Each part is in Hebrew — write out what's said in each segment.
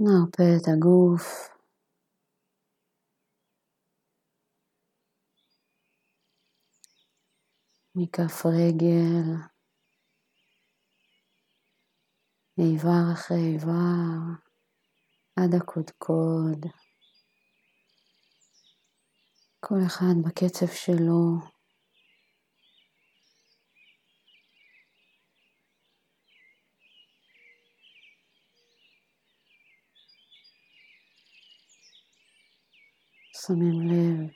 נרפה את הגוף. מכף רגל, איבר אחרי איבר, עד הקודקוד. כל אחד בקצב שלו. שמים לב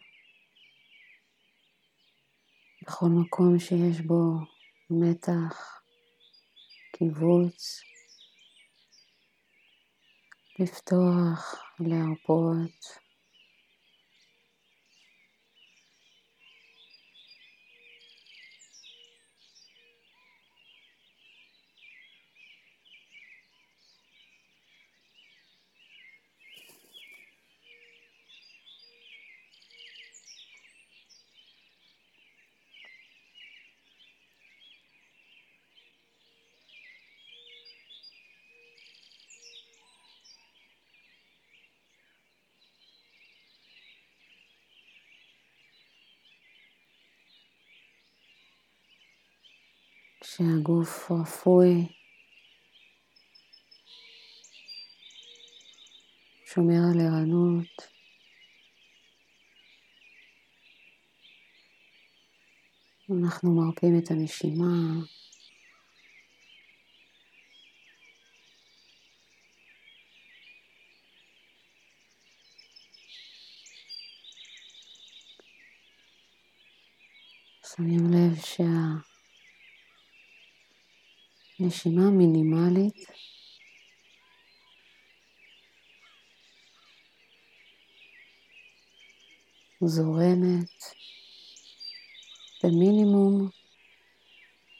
בכל מקום שיש בו מתח, קיבוץ, לפתוח, להרפות. כשהגוף רפוי, שומר על ערנות. אנחנו מרפים את הנשימה. שמים לב שה... נשימה מינימלית. זורמת במינימום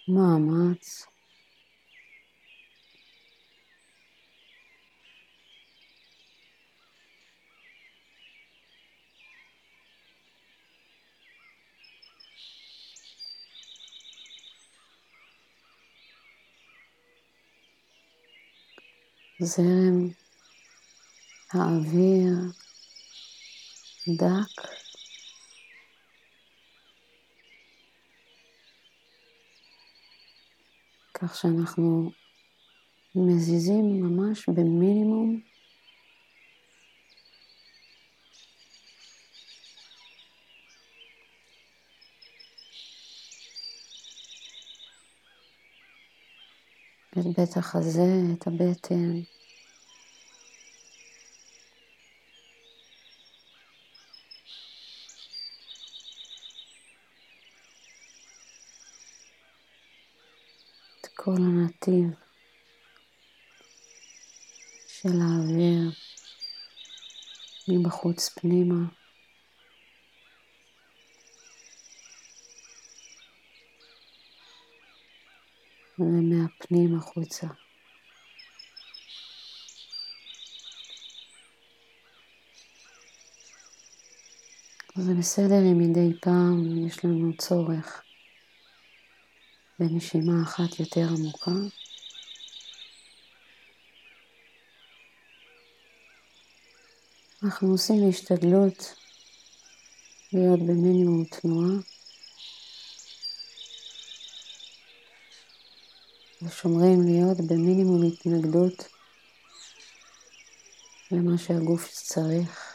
מאמץ. זרם האוויר דק. כך שאנחנו מזיזים ממש במינימום את בית החזה, את הבטן. את כל הנתיב של האוויר מבחוץ פנימה. ומהפנים החוצה. זה בסדר אם מדי פעם יש לנו צורך בנשימה אחת יותר עמוקה. אנחנו עושים השתדלות להיות במינימום תנועה. ושומרים להיות במינימום התנגדות למה שהגוף צריך.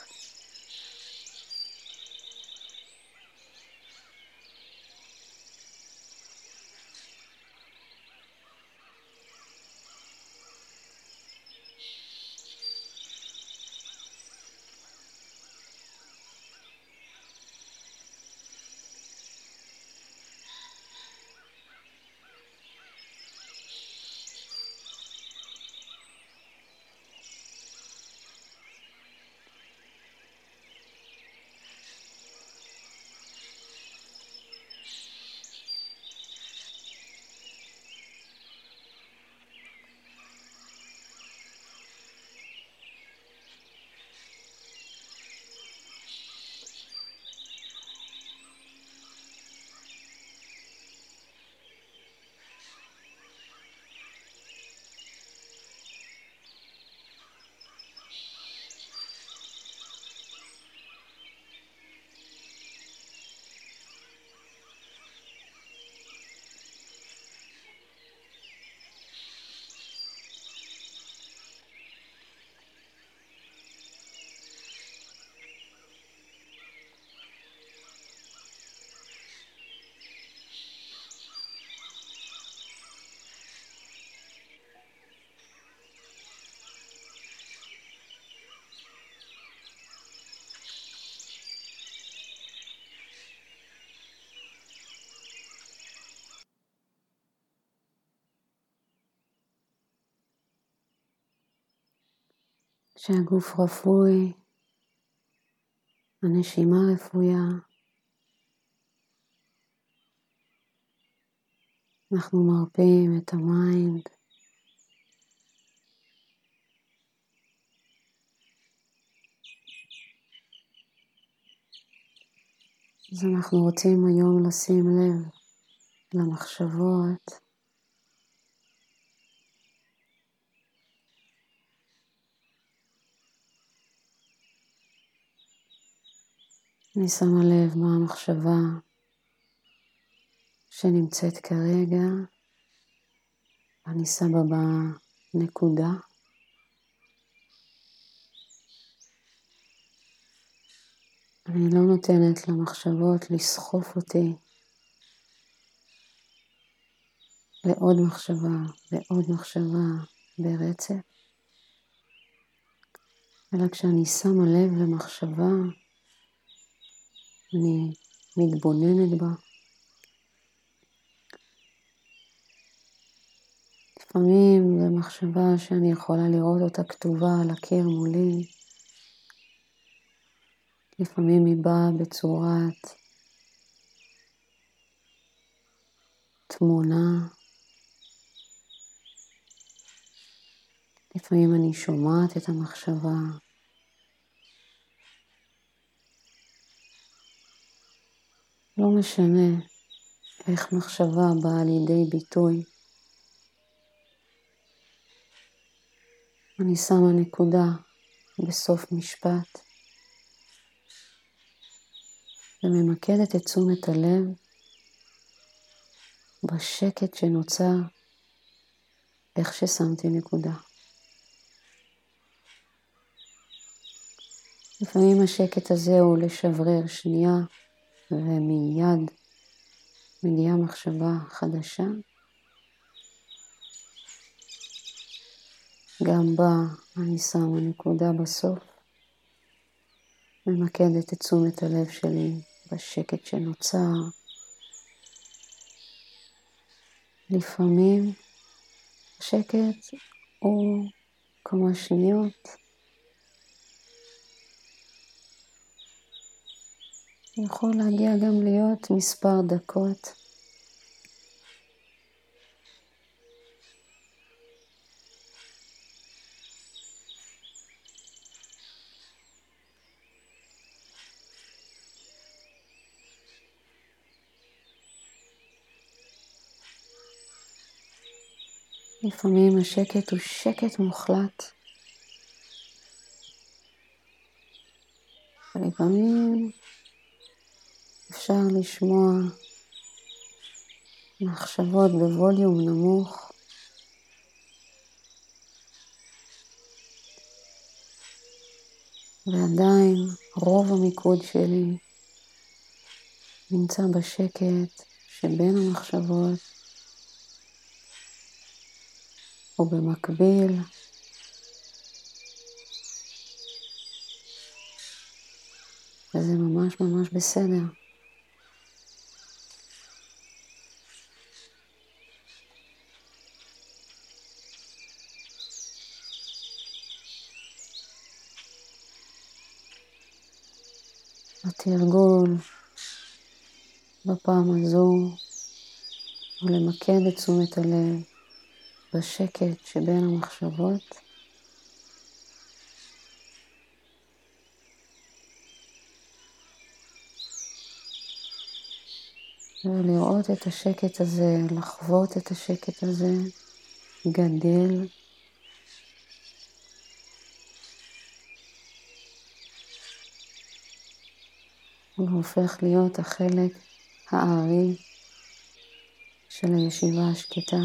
שהגוף רפוי, הנשימה רפויה. אנחנו מרפים את ה mind. אז אנחנו רוצים היום לשים לב למחשבות אני שמה לב מה המחשבה שנמצאת כרגע, אני שמה בה נקודה. אני לא נותנת למחשבות לסחוף אותי לעוד מחשבה ועוד מחשבה ברצף, אלא כשאני שמה לב למחשבה, אני מתבוננת בה. לפעמים זו מחשבה שאני יכולה לראות אותה כתובה על הקיר מולי, לפעמים היא באה בצורת תמונה, לפעמים אני שומעת את המחשבה. לא משנה איך מחשבה באה לידי ביטוי. אני שמה נקודה בסוף משפט וממקדת את תשומת הלב בשקט שנוצר איך ששמתי נקודה. לפעמים השקט הזה הוא לשברר שנייה ומיד מגיעה מחשבה חדשה. גם בה אני שמה נקודה בסוף, ממקדת את תשומת הלב שלי בשקט שנוצר. לפעמים שקט הוא כמה שניות יכול להגיע גם להיות מספר דקות. לפעמים השקט הוא שקט מוחלט. ולפעמים אפשר לשמוע מחשבות בווליום נמוך. ועדיין רוב המיקוד שלי נמצא בשקט שבין המחשבות, ובמקביל וזה ממש ממש בסדר. התרגול בפעם הזו הוא למקד את תשומת הלב בשקט שבין המחשבות. ולראות את השקט הזה, לחוות את השקט הזה גדל הוא הופך להיות החלק הארי של הישיבה השקטה.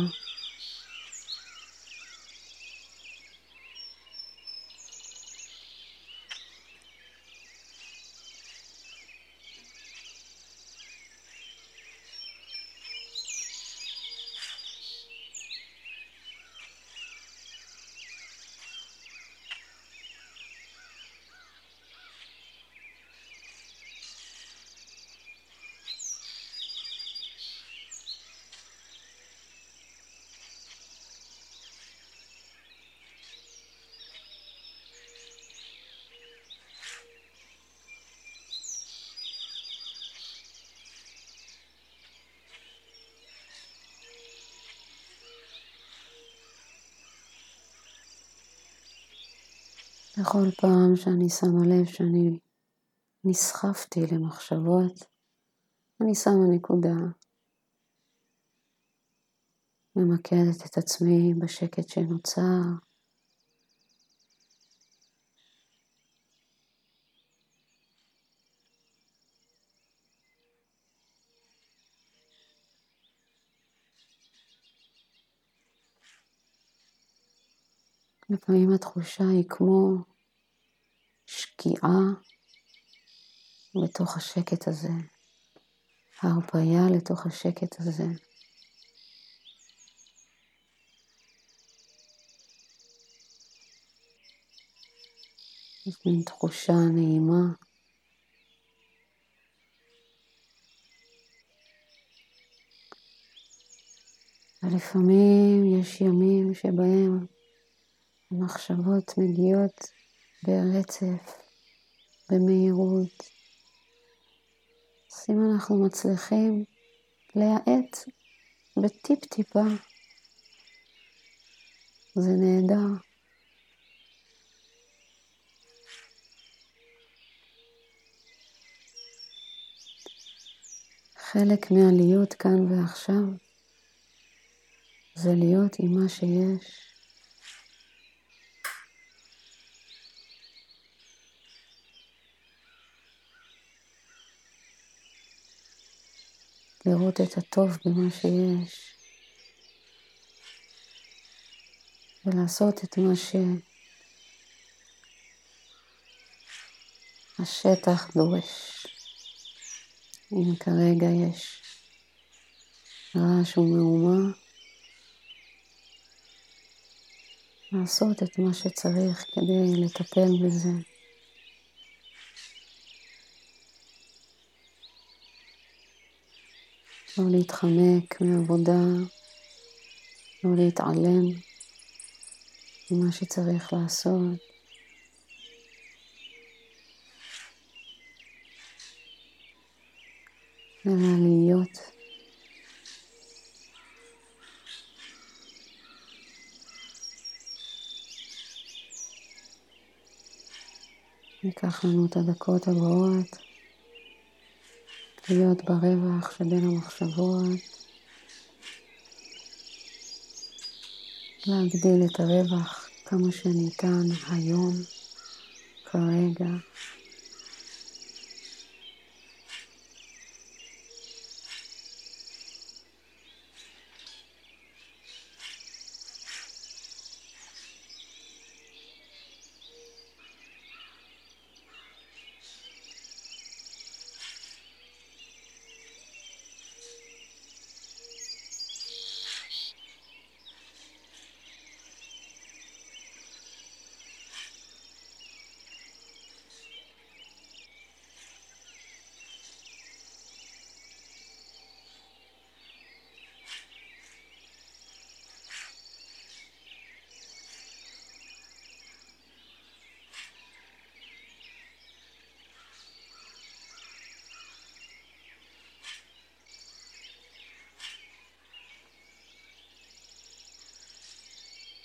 בכל פעם שאני שמה לב שאני נסחפתי למחשבות, אני שמה נקודה, ממקדת את עצמי בשקט שנוצר. לפעמים התחושה היא כמו שקיעה לתוך השקט הזה, הרפאיה לתוך השקט הזה. יש מין תחושה נעימה. ולפעמים יש ימים שבהם המחשבות מגיעות ברצף, במהירות. אז אם אנחנו מצליחים להאט בטיפ-טיפה, זה נהדר. חלק מהלהיות כאן ועכשיו זה להיות עם מה שיש. לראות את הטוב במה שיש, ולעשות את מה שהשטח דורש. אם כרגע יש רעש ומהומה, לעשות את מה שצריך כדי לטפל בזה. לא להתחמק מעבודה, לא להתעלם ממה שצריך לעשות. אלא להיות. ניקח לנו את הדקות הבאות. להיות ברווח שבין המחשבות, להגדיל את הרווח כמה שניתן היום, כרגע.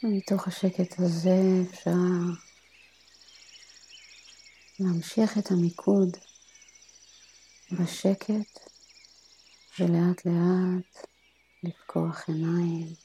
ומתוך השקט הזה אפשר להמשיך את המיקוד בשקט ולאט לאט לפקוח עיניים.